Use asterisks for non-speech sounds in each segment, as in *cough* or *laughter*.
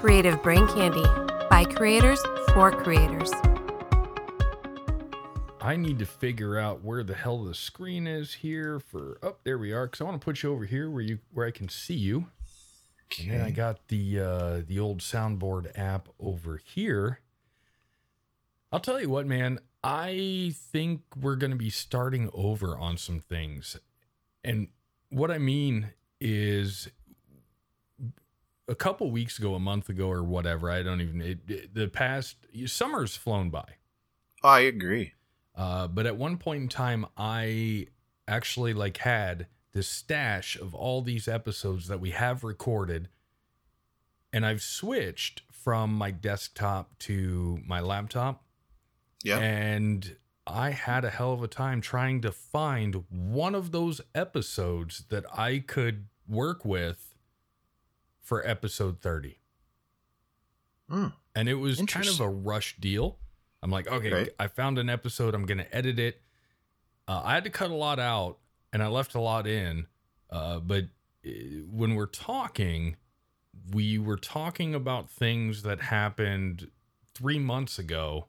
Creative Brain Candy by creators for creators. I need to figure out where the hell the screen is here for oh there we are because I want to put you over here where you where I can see you. And I got the uh the old soundboard app over here. I'll tell you what, man, I think we're gonna be starting over on some things. And what I mean is a couple weeks ago, a month ago, or whatever, I don't even it, it- the past summer's flown by. I agree. Uh, but at one point in time, I actually like had this stash of all these episodes that we have recorded, and I've switched from my desktop to my laptop, Yeah. and I had a hell of a time trying to find one of those episodes that I could work with for episode thirty Hmm. and it was kind of a rush deal. I'm like, okay, Right. I found an episode. I'm going to edit it. Uh, I had to cut a lot out, and I left a lot in. Uh, but uh, when we're talking, we were talking about things that happened three months ago,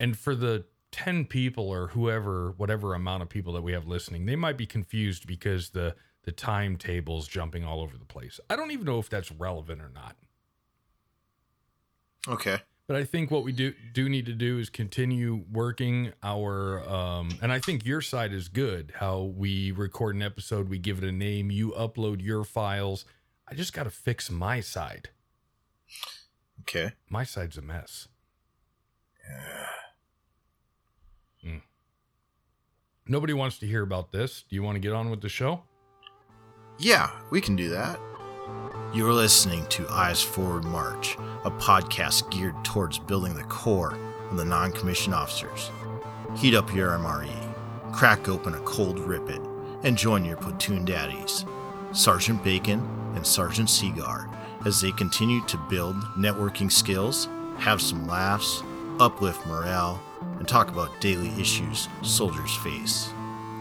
and for the ten people or whoever, whatever amount of people that we have listening, they might be confused because the the timetable's jumping all over the place. I don't even know if that's relevant or not. Okay. But I think what we do do need to do is continue working our um and I think your side is good how we record an episode, we give it a name, you upload your files. I just got to fix my side. Okay. My side's a mess. Mm. Nobody wants to hear about this. Do you want to get on with the show? Yeah, we can do that. You're listening to Eyes Forward March, a podcast geared towards building the core of the non commissioned officers. Heat up your MRE, crack open a cold Rip It, and join your platoon daddies, Sergeant Bacon and Sergeant Seagar, as they continue to build networking skills, have some laughs, uplift morale, and talk about daily issues soldiers face.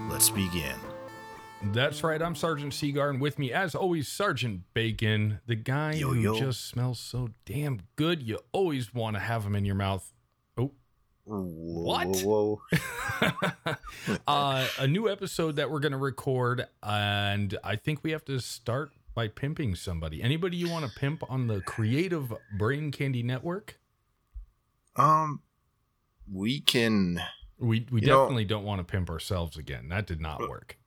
Let's begin. That's right. I'm Sergeant Seagar, and with me, as always, Sergeant Bacon, the guy Yo, who yo. just smells so damn good. You always want to have him in your mouth. Oh, What? Whoa, whoa. *laughs* uh, a new episode that we're going to record, and I think we have to start by pimping somebody. Anybody you want to pimp on the Creative Brain Candy Network? Um, we can. We we You know- definitely don't want to pimp ourselves again. That did not work.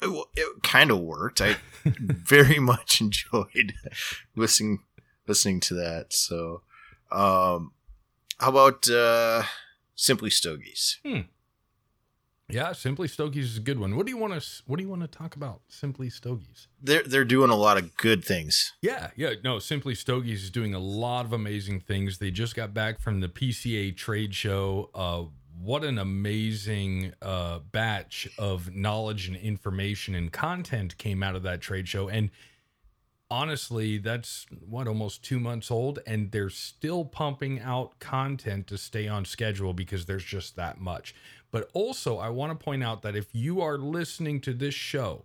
It, it kind of worked. I *laughs* very much enjoyed listening listening to that. So, um, how about uh, simply stogies? Yeah, Simply Stogies is a good one. What do you want to What do you want to talk about? Simply Stogies. They're they're doing a lot of good things. Yeah, yeah, no, Simply Stogies is doing a lot of amazing things. They just got back from the PCA trade show. Uh, what an amazing uh, batch of knowledge and information and content came out of that trade show. And honestly, that's what almost two months old, and they're still pumping out content to stay on schedule because there's just that much. But also, I want to point out that if you are listening to this show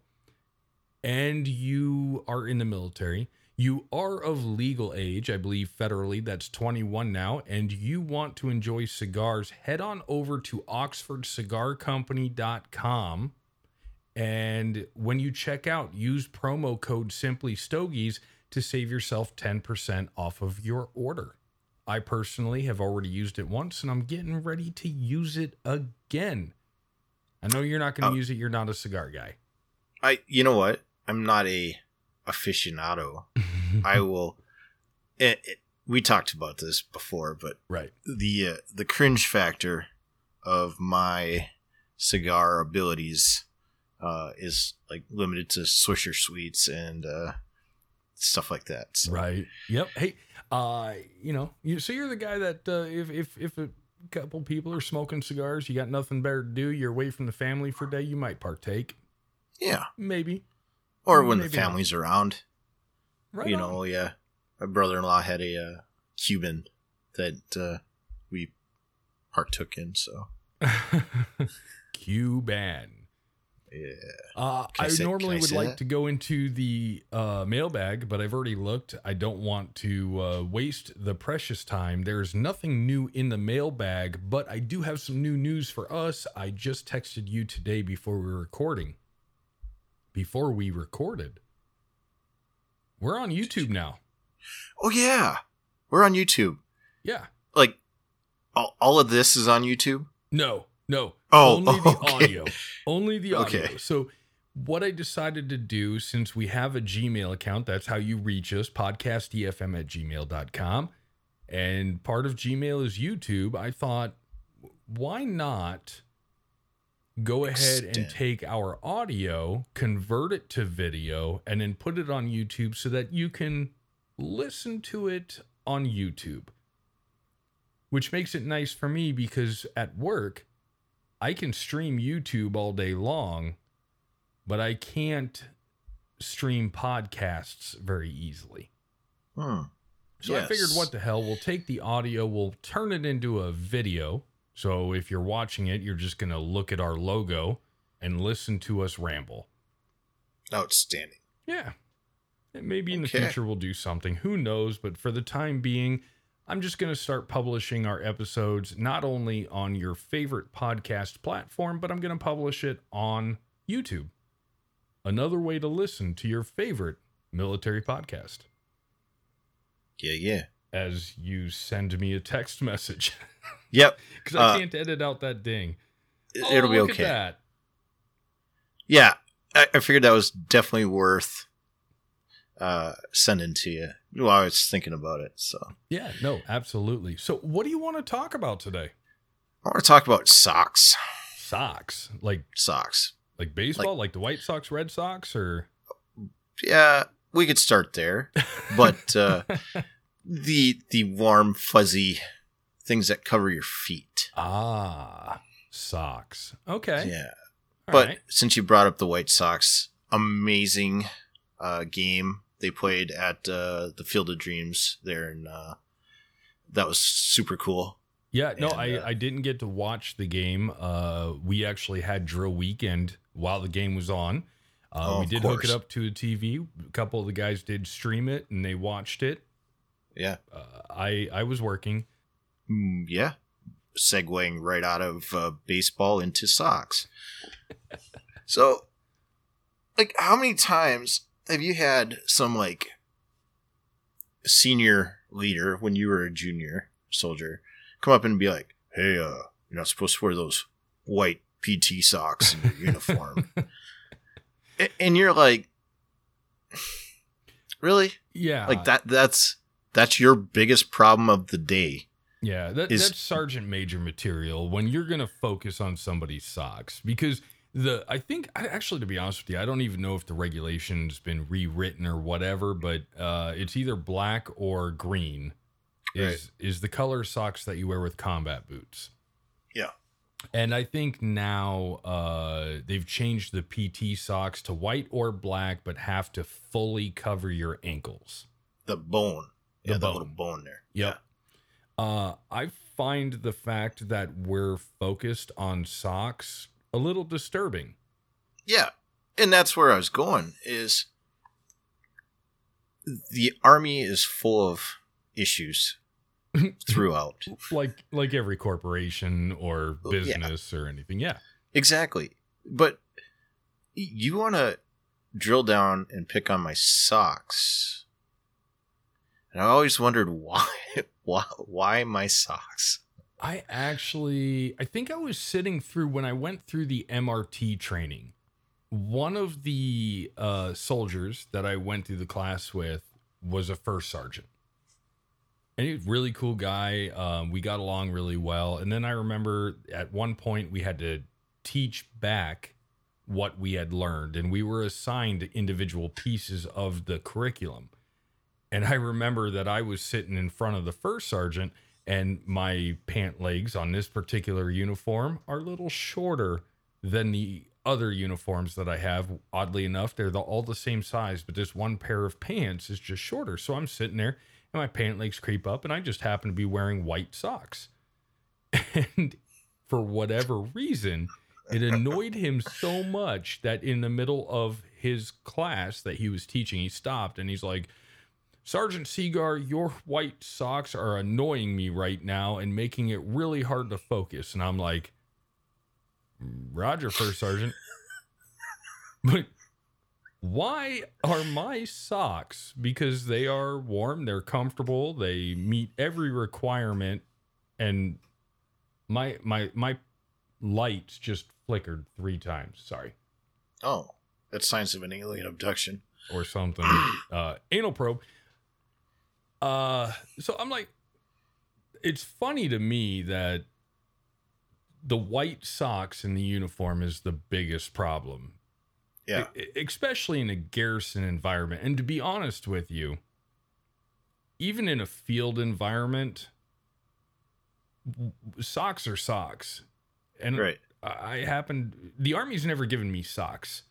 and you are in the military, you are of legal age, I believe federally, that's 21 now, and you want to enjoy cigars, head on over to oxfordcigarcompany.com. And when you check out, use promo code Simply Stogies to save yourself 10% off of your order. I personally have already used it once and I'm getting ready to use it again. I know you're not going to Oh. use it, you're not a cigar guy. I you know what? I'm not a aficionado. *laughs* I will. It, it, we talked about this before, but right. the uh, the cringe factor of my cigar abilities uh, is like limited to Swisher sweets and uh, stuff like that. So, Right. Yep. Hey, uh, you know, you so you're the guy that uh, if if if a couple people are smoking cigars, you got nothing better to do, you're away from the family for a day, you might partake. Yeah, Maybe. Or when Maybe the not. family's around. Right. you on. know, yeah. My brother-in-law had a uh, Cuban that uh, we partook in. So *laughs* Cuban. Yeah. Uh, I I say- normally I would like that? to go into the uh, mailbag, but I've already looked. I don't want to uh, waste the precious time. There's nothing new in the mailbag, but I do have some new news for us. I just texted you today before we were recording. Before we recorded, we're on YouTube now. Oh yeah, we're on YouTube. Yeah. Like, all, all of this is on YouTube. No, no. Oh, only the *laughs* okay. audio. Only the audio. Okay. So what I decided to do, since we have a Gmail account, that's how you reach us, podcastefm at gmail.com. And part of Gmail is YouTube. I thought, why not go ahead and take our audio, convert it to video, and then put it on YouTube so that you can listen to it on YouTube? Which makes it nice for me because at work, I can stream YouTube all day long, but I can't stream podcasts very easily. Hmm. So I figured, what the hell? We'll take the audio, we'll turn it into a video. So if you're watching it, you're just going to look at our logo and listen to us ramble. Outstanding. Yeah. And maybe in the future we'll do something. Who knows? But for the time being, I'm just going to start publishing our episodes not only on your favorite podcast platform, but I'm going to publish it on YouTube. Another way to listen to your favorite military podcast Yeah, yeah. as you send me a text *laughs* message Yep. *laughs* because I Uh, can't edit out that ding. Oh, It'll be look okay. At that. Yeah, I, I figured that was definitely worth uh sending to you while I was thinking about it. So Yeah, no, absolutely. So, what do you want to talk about today? I want to talk about socks. Socks, like Socks. like baseball, like, the White Sox, Red Sox, or Yeah, we could start there, but uh, *laughs* the the warm, fuzzy things that cover your feet. ah, socks. Okay, Yeah, All but right. since you brought up the White Sox, amazing uh, game they played at uh, the Field of Dreams there, and uh, that was super cool. yeah, no, and, I uh, I didn't get to watch the game. Uh, we actually had drill weekend while the game was on. Uh, Oh, we did hook it up to a TV. A couple of the guys did stream it, and they watched it. Yeah, Uh, I I was working. Mm, yeah. Segueing right out of uh, baseball into socks. so, like, how many times have you had some like senior leader when you were a junior soldier come up and be like, "Hey, uh, you're not supposed to wear those white PT socks in your uniform," *laughs* and you're like, "Really? Yeah, Like that? That's that's your biggest problem of the day." Yeah, that, is- that's sergeant major material when you're going to focus on somebody's socks because the I think I, actually to be honest with you, I don't even know if the regulation's been rewritten or whatever, but uh, it's either black or green is is the color socks that you wear with combat boots. Yeah. And I think now uh, they've changed the PT socks to white or black, but have to fully cover your ankles. The bone. The yeah, bone. the little bone there. Yep. Uh, I find the fact that we're focused on socks a little disturbing. Yeah. And that's where I was going is the army is full of issues *laughs* throughout. Like like every corporation or yeah. business or anything. Yeah. exactly. But you want to drill down and pick on my socks. And I always wondered why *laughs* why why my socks? I actually I think I was sitting through when I went through the MRT training. One of the uh, soldiers that I went through the class with was a first sergeant. And he was a really cool guy. Um, we got along really well. And then I remember at one point we had to teach back what we had learned, and we were assigned individual pieces of the curriculum. And I remember that I was sitting in front of the first sergeant, and my pant legs on this particular uniform are a little shorter than the other uniforms that I have. Oddly enough, they're the, all the same size, but this one pair of pants is just shorter. So I'm sitting there, and my pant legs creep up, and I just happen to be wearing white socks. *laughs* And for whatever reason, it annoyed him so much that in the middle of his class that he was teaching, he stopped and he's like, Sergeant Seagar, your white socks are annoying me right now and making it really hard to focus. And I'm like, Roger, First Sergeant. *laughs* but why are my socks? Because they are warm, they're comfortable, they meet every requirement, and my my my lights just flickered three times. Sorry. Oh, that's signs of an alien abduction. Or something. *clears throat* uh anal probe. Uh so I'm like it's funny to me that the white socks in the uniform is the biggest problem. Yeah. E- especially in a garrison environment. And to be honest with you, even in a field environment, socks are socks. And Right. I I happen the army's never given me socks.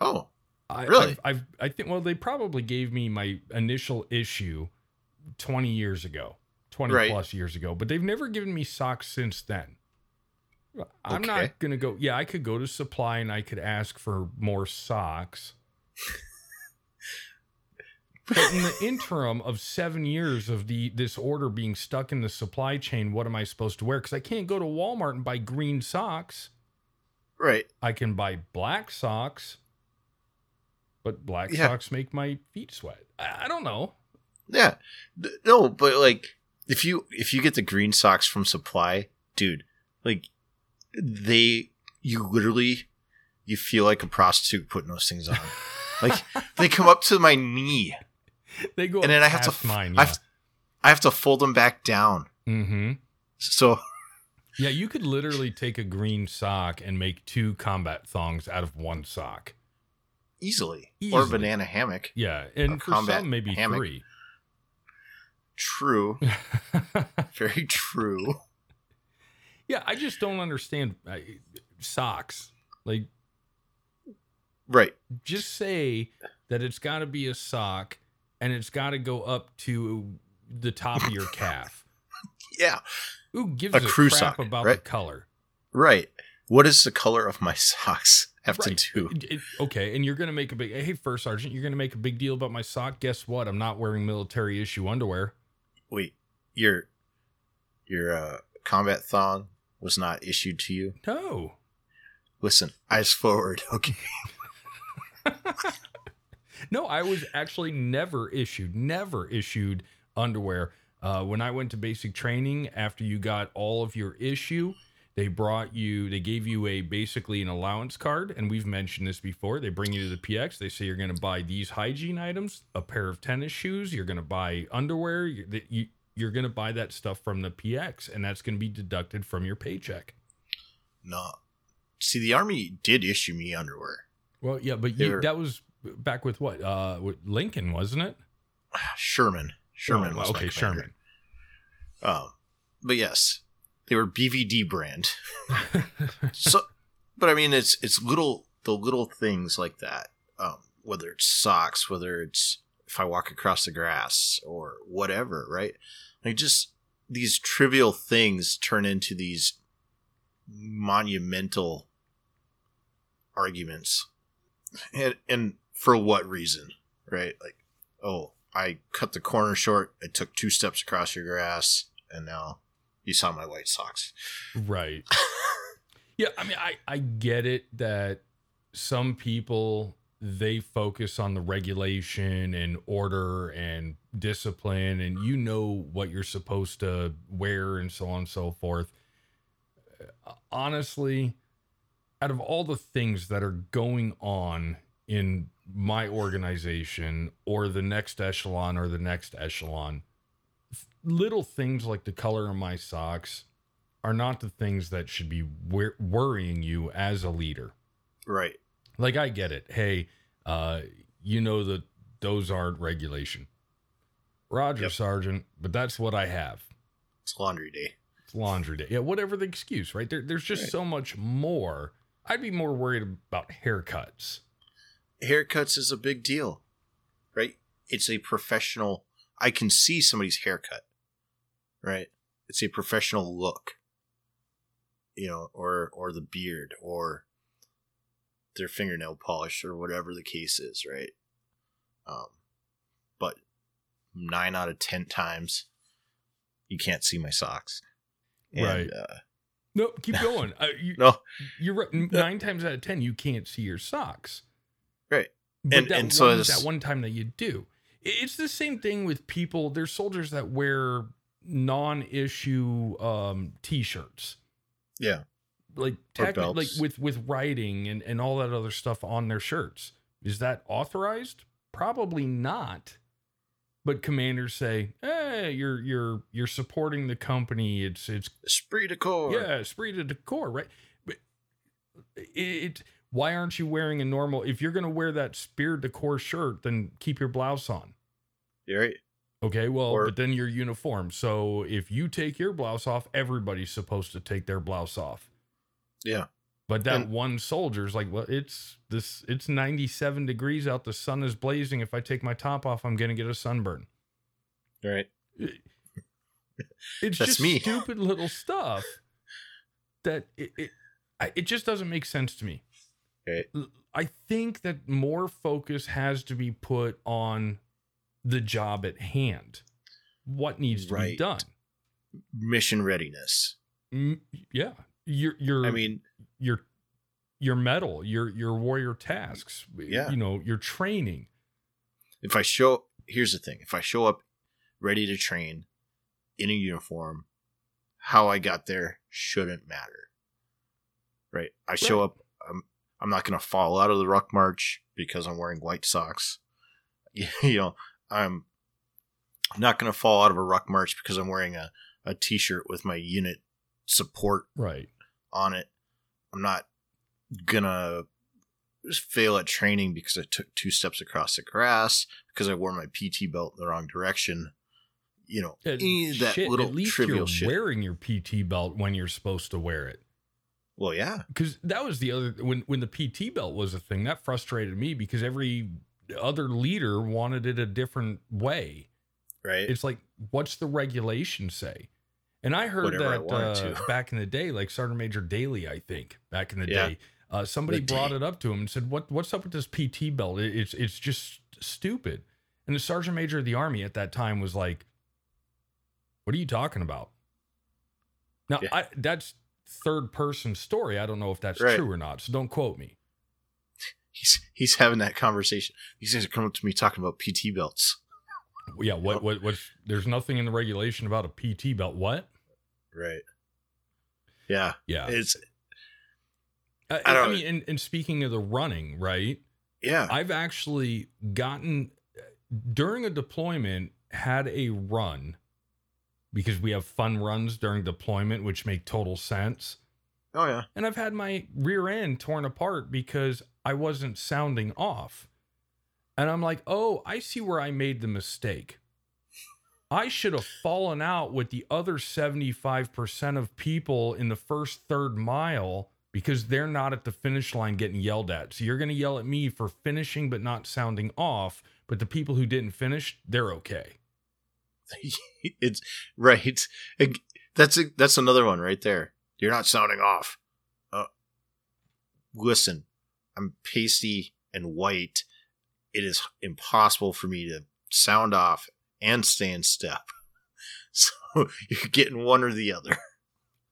Oh, I, Really? I've, I've I think well they probably gave me my initial issue 20 years ago, 20 Right. plus years ago, but they've never given me socks since then. I'm Okay. not going to go yeah, I could go to supply and I could ask for more socks. *laughs* but in the interim of 7 years of the this order being stuck in the supply chain, what am I supposed to wear cuz I can't go to Walmart and buy green socks. right. I can buy black socks, but black Yeah. socks make my feet sweat. I, I don't know. Yeah. No, but like if you if you get the green socks from supply, dude, like they you literally you feel like a prostitute putting those things on. *laughs* Like they come up to my knee they go and then I have to mine. I, have, I have to fold them back down. mm-hmm. So yeah, you could literally take a green sock and make two combat thongs out of one sock. easily. Or Easily. banana hammock. Yeah, and for combat some maybe hammock. three. True. *laughs* Very true. yeah, I just don't understand uh, socks. Like, Right. just say that it's got to be a sock and it's got to go up to the top of your calf. *laughs* Yeah. Who gives A a, crew crap sock, about right? the color? Right. What does the color of my *laughs* socks have Right. to do? It- it- okay, and you're gonna make a big hey, first sergeant, you're gonna make a big deal about my sock. Guess what? I'm not wearing military issue underwear. Wait, your your uh, combat thong was not issued to you. No. Listen, eyes forward. *laughs* Okay. *laughs* No, I was actually never issued, never issued underwear. Uh, when I went to basic training, after you got all of your issue, they brought you, they gave you a basically an allowance card. And we've mentioned this before. They bring you to the PX. They say you're going to buy these hygiene items, a pair of tennis shoes, you're going to buy underwear, You, you, you're going to buy that stuff from the PX, and that's going to be deducted from your paycheck. No. See, the army did issue me underwear. Well, yeah, but you, were- that was back with what? Uh, with Lincoln, wasn't it? *sighs* Sherman. Sherman Oh, was okay. Sherman. Um, but yes, they were BVD brand. *laughs* so, but I mean, it's it's little the little things like that. Um, whether it's socks, whether it's if I walk across the grass or whatever, right? Like just these trivial things turn into these monumental arguments, and and for what reason, right? Like, oh, I cut the corner short. I took two steps across your grass, and now you saw my white socks. Right. *laughs* yeah, I mean, I I get it that some people they focus on the regulation and order and discipline, and you know what you're supposed to wear and so on and so forth. Uh, Honestly, out of all the things that are going on in my organization or the next echelon or the next echelon, little things like the color of my socks are not the things that should be wor- worrying you as a leader. Right. Like I get it. Hey, uh, you know that those aren't regulation. Roger, Yep. Sergeant, but that's what I have. It's laundry day. It's laundry day. Yeah, whatever the excuse, right? There, there's just Right. so much more. I'd be more worried about haircuts. Haircuts is a big deal, right? It's a professional. I can see somebody's haircut, right? It's a professional look. you know, or or the beard or their fingernail polish or whatever the case is, right? Um, but nine out of ten times, you can't see my socks. And, Right. Uh, No, keep going. Uh, you, *laughs* no, You're right. *laughs* Nine times out of ten, you can't see your socks. right. But And- that, and so one, that one time that you do, it's the same thing with people. There's soldiers that wear non-issue um, t-shirts, Yeah. like like with with writing and and all that other stuff on their shirts. Is that authorized? Probably not. But commanders say, "Hey, you're you're you're supporting the company. It's it's Esprit de corps. yeah, esprit de decor, right? But it, why aren't you wearing a normal? If you're going to wear that spirit decor shirt, then keep your blouse on. You're right. Okay, well, Or- but then you're uniform. So if you take your blouse off, everybody's supposed to take their blouse off. Yeah. But that And- one soldier's like, well, it's this. It's 97 degrees out. The sun is blazing. If I take my top off, I'm going to get a sunburn. Right. *laughs* It's just me. stupid little stuff that it it, it just doesn't make sense to me. Right. I think that more focus has to be put on the job at hand. What needs to be done? Mission readiness. Mm, yeah, your your I mean, your your medal, your your warrior tasks. Yeah. you know your training. if I show, here's the thing: if I show up ready to train in a uniform, how I got there shouldn't matter. Right? I show up. I'm I'm not going to fall out of the ruck march because I'm wearing white socks. *laughs* You know, I'm not going to fall out of a ruck march because I'm wearing a a t-shirt with my unit support Right. on it. I'm not gonna fail at training because I took two steps across the grass because I wore my PT belt in the wrong direction. You know, any of eh, that shit, little at least trivial you're shit. wearing your PT belt when you're supposed to wear it. well, yeah, because that was the other when when the PT belt was a thing that frustrated me because every other leader wanted it a different way. right. It's like, what's the regulation say? And I heard Whatever that wanted uh, *laughs* back in the day, like Sergeant Major Dailey, I think back in the Yeah. day, uh, somebody The brought day. it up to him and said, "What what's up with this PT belt? It, it's it's just stupid." And the Sergeant Major of the Army at that time was like, "What are you talking about?" Now Yeah. I, that's third person story. I don't know if that's Right. true or not, so don't quote me. He's he's having that conversation. These guys are coming up to me talking about PT belts. Yeah, what what what's there's nothing in the regulation about a PT belt. What? Right. Yeah, Yeah. it's I, I I, mean, and, and speaking of the running, right? yeah. I've actually gotten during a deployment had a run because we have fun runs during deployment, which make total sense. oh yeah. And I've had my rear end torn apart because I wasn't sounding off. And I'm like, oh, I see where I made the mistake. I should have fallen out with the other 75% of people in the first third mile because they're not at the finish line getting yelled at. So you're going to yell at me for finishing but not sounding off. But the people who didn't finish, they're okay. *laughs* it's right. That's that's another one right there. You're not sounding off. Uh, listen, I'm pasty and white. It is impossible for me to sound off and stay in step. *laughs* So you're getting one or the other.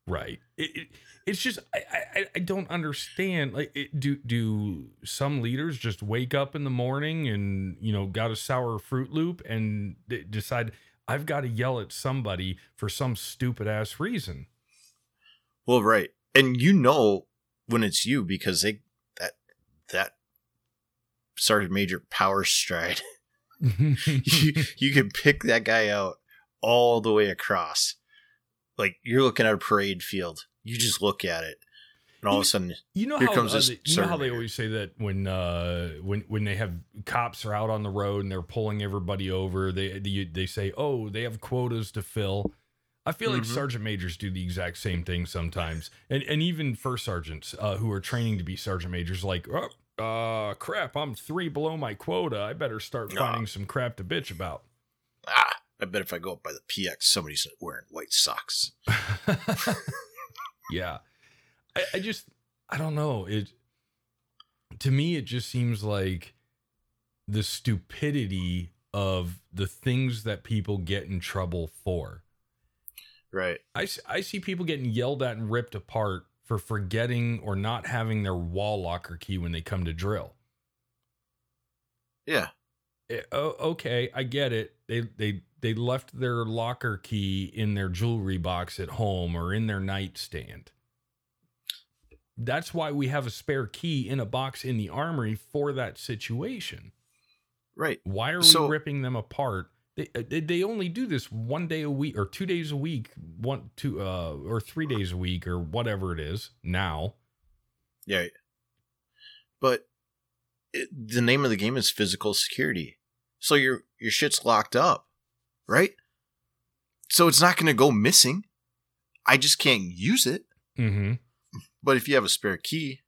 Right. It, it, it's just I, I I don't understand. Like, it, do do some leaders just wake up in the morning and you know got a sour Fruit Loop and decide I've got to yell at somebody for some stupid ass reason? Well, right, and you know when it's you because they that sergeant major power stride. *laughs* you *laughs* you can pick that guy out all the way across. Like you're looking at a parade field. You just look at it, and all of a sudden, You know Here how comes uh, this they- you know how they always say that when uh when when they have cops are out on the road and they're pulling everybody over, they they, they say, "Oh, they have quotas to fill." I feel like Mhm. sergeant majors do the exact same thing sometimes, and and even first sergeants uh, who are training to be sergeant majors, like, "Oh, uh, crap, I'm three below my quota. I better start Ah. finding some crap to bitch about." ah, I bet if I go up by the PX, somebody's wearing white socks. *laughs* yeah I, I just I don't know. It to me it just seems like the stupidity of the things that people get in trouble for. Right. I see people getting yelled at and ripped apart for forgetting or not having their wall locker key when they come to drill. Yeah. Eh, oh, okay, I get it. They they they left their locker key in their jewelry box at home or in their nightstand. That's why we have a spare key in a box in the armory for that situation. Right. Why are So- we ripping them apart? They, uh, they they only do this one day a week or two days a week, one two uh or three days a week or whatever it is now. Yeah. But it, the name of the game is physical security. So your your shit's locked up, right? So it's not going to go missing. I just can't use it. Mm-hmm. But if you have a spare key,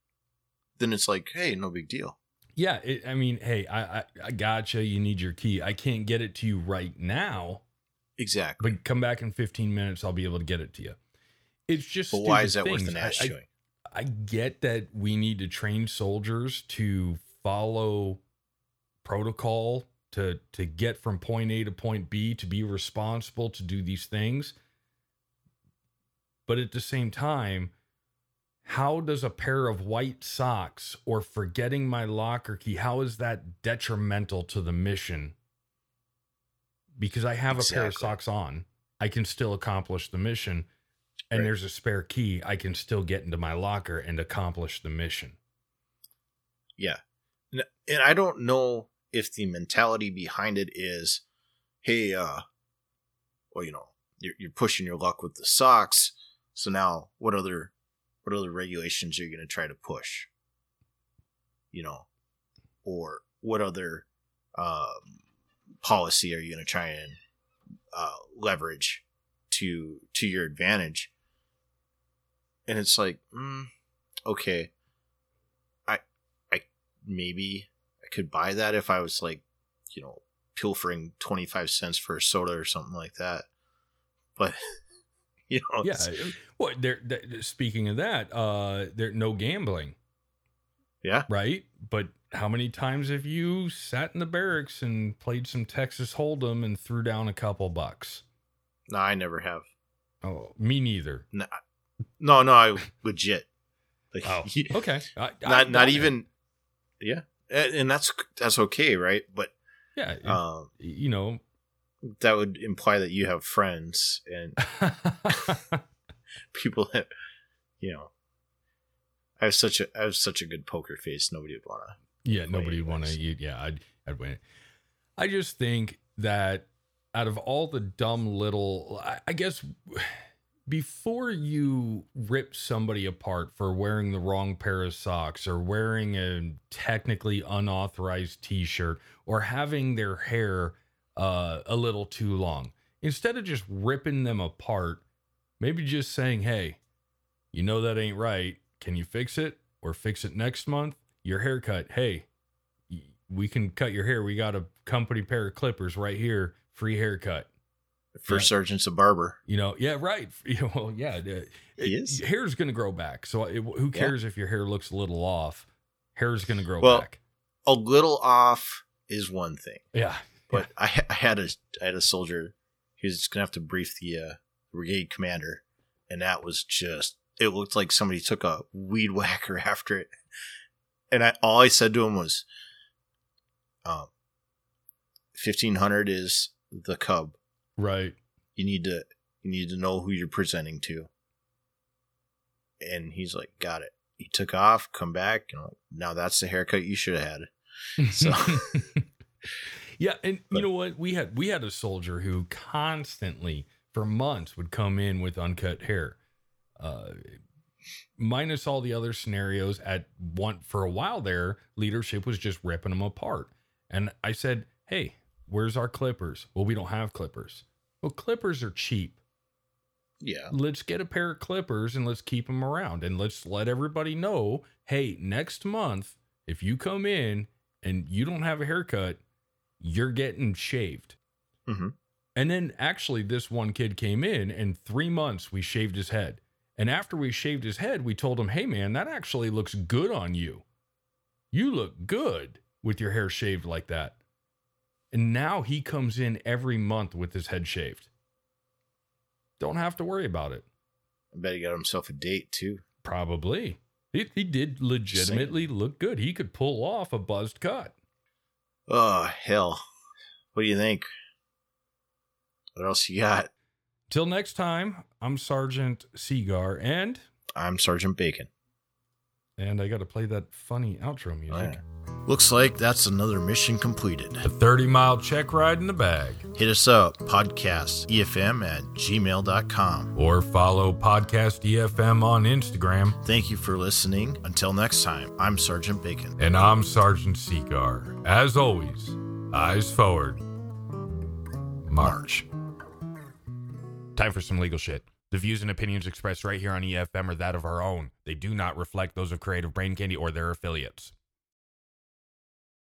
then it's like, hey, no big deal. Yeah, it, I mean, hey, I, I I gotcha. You need your key. I can't get it to you right now, Exactly. but come back in 15 minutes. I'll be able to get it to you. It's just. But why is that worth things. an I- ass I- chewing? I get that we need to train soldiers to follow protocol to to get from point A to point B to be responsible to do these things. But at the same time, how does a pair of white socks or forgetting my locker key how is that detrimental to the mission? Because I have a pair of socks on, I can still accomplish the mission and Right. there's a spare key, I can still get into my locker and accomplish the mission. Yeah. And I don't know if the mentality behind it is, hey, uh, well, you know, you're, you're pushing your luck with the socks. So now what other, what other regulations are you going to try to push? You know, or what other, um, policy are you going to try and, uh, leverage to, to your advantage? And it's like, mm, okay, I I maybe I could buy that if I was like, you know, pilfering 25 cents for a soda or something like that. But, *laughs* *laughs* you know, Yeah. What there there- speaking of that, uh there no gambling, yeah, right? But how many times have you sat in the barracks and played some Texas Hold'em and threw down a couple bucks? no, I never have. Oh, me neither. No, no, no I legit. Like, Oh, *laughs* okay. I, not, I- not even, yeah. And, and that's, that's okay, right? But, Yeah. um, you know, that would imply that you have friends and *laughs* people that, you know, I have such a, I have such a good poker face. Nobody would want to Yeah, nobody would want to anyways. eat. Yeah, I'd, I'd win. I just think that out of all the dumb little, I, I guess before you rip somebody apart for wearing the wrong pair of socks or wearing a technically unauthorized t shirt or having their hair uh, a little too long, instead of just ripping them apart, maybe just saying, hey, you know that ain't right. Can you fix it or fix it next month? Your haircut. Hey, we can cut your hair. We got a company pair of clippers right here, free haircut. First Yeah. sergeant's a barber. You know, yeah, right. *laughs* Well, yeah, the- He it- is. Hair's going to grow back. So it, who Yeah. cares if your hair looks a little off? Hair's going to grow Well, back. A little off is one thing, Yeah. But I, I had a I had a soldier. He was gonna have to brief the uh, brigade commander, and that was just. It looked like somebody took a weed whacker *laughs* after it, and I all I said to him was, um, fifteen hundred is the cub. Right. You need to you need to know who you're presenting to. And he's like, got it. He took off, come back, and I'm like, now that's the haircut you should have had. *laughs* So- *laughs* yeah, and you know what? We had we had a soldier who constantly for months would come in with uncut hair. Uh minus all the other scenarios at one for a while there, leadership was just ripping them apart. And I said, "Hey, where's our clippers?" Well, we don't have clippers. Well, clippers are cheap. Yeah. let's get a pair of clippers and let's keep them around and let's let everybody know hey next month if you come in and you don't have a haircut you're getting shaved Mhm. and then actually this one kid came in and three months we shaved his head And after we shaved his head, we told him, hey, man, that actually looks good on you. You look good with your hair shaved like that. And now he comes in every month with his head shaved. Don't have to worry about it. I bet he got himself a date too. Probably. He, he did legitimately look good. He could pull off a buzzed cut. Oh, hell. What do you think? What else you got? Till next time, I'm Sergeant Seagar, and I'm Sergeant Bacon. and I got to play that funny outro music. Yeah. Looks like that's another mission completed. A 30 mile check ride in the bag. Hit us up, podcastefm at gmail.com. Or follow Podcast EFM on Instagram. Thank you for listening. Until next time, I'm Sergeant Bacon. And I'm Sergeant Seagar. As always, eyes forward. March. Time for some legal shit. The views and opinions expressed right here on EFM are that of our own. They do not reflect those of Creative Brain Candy or their affiliates.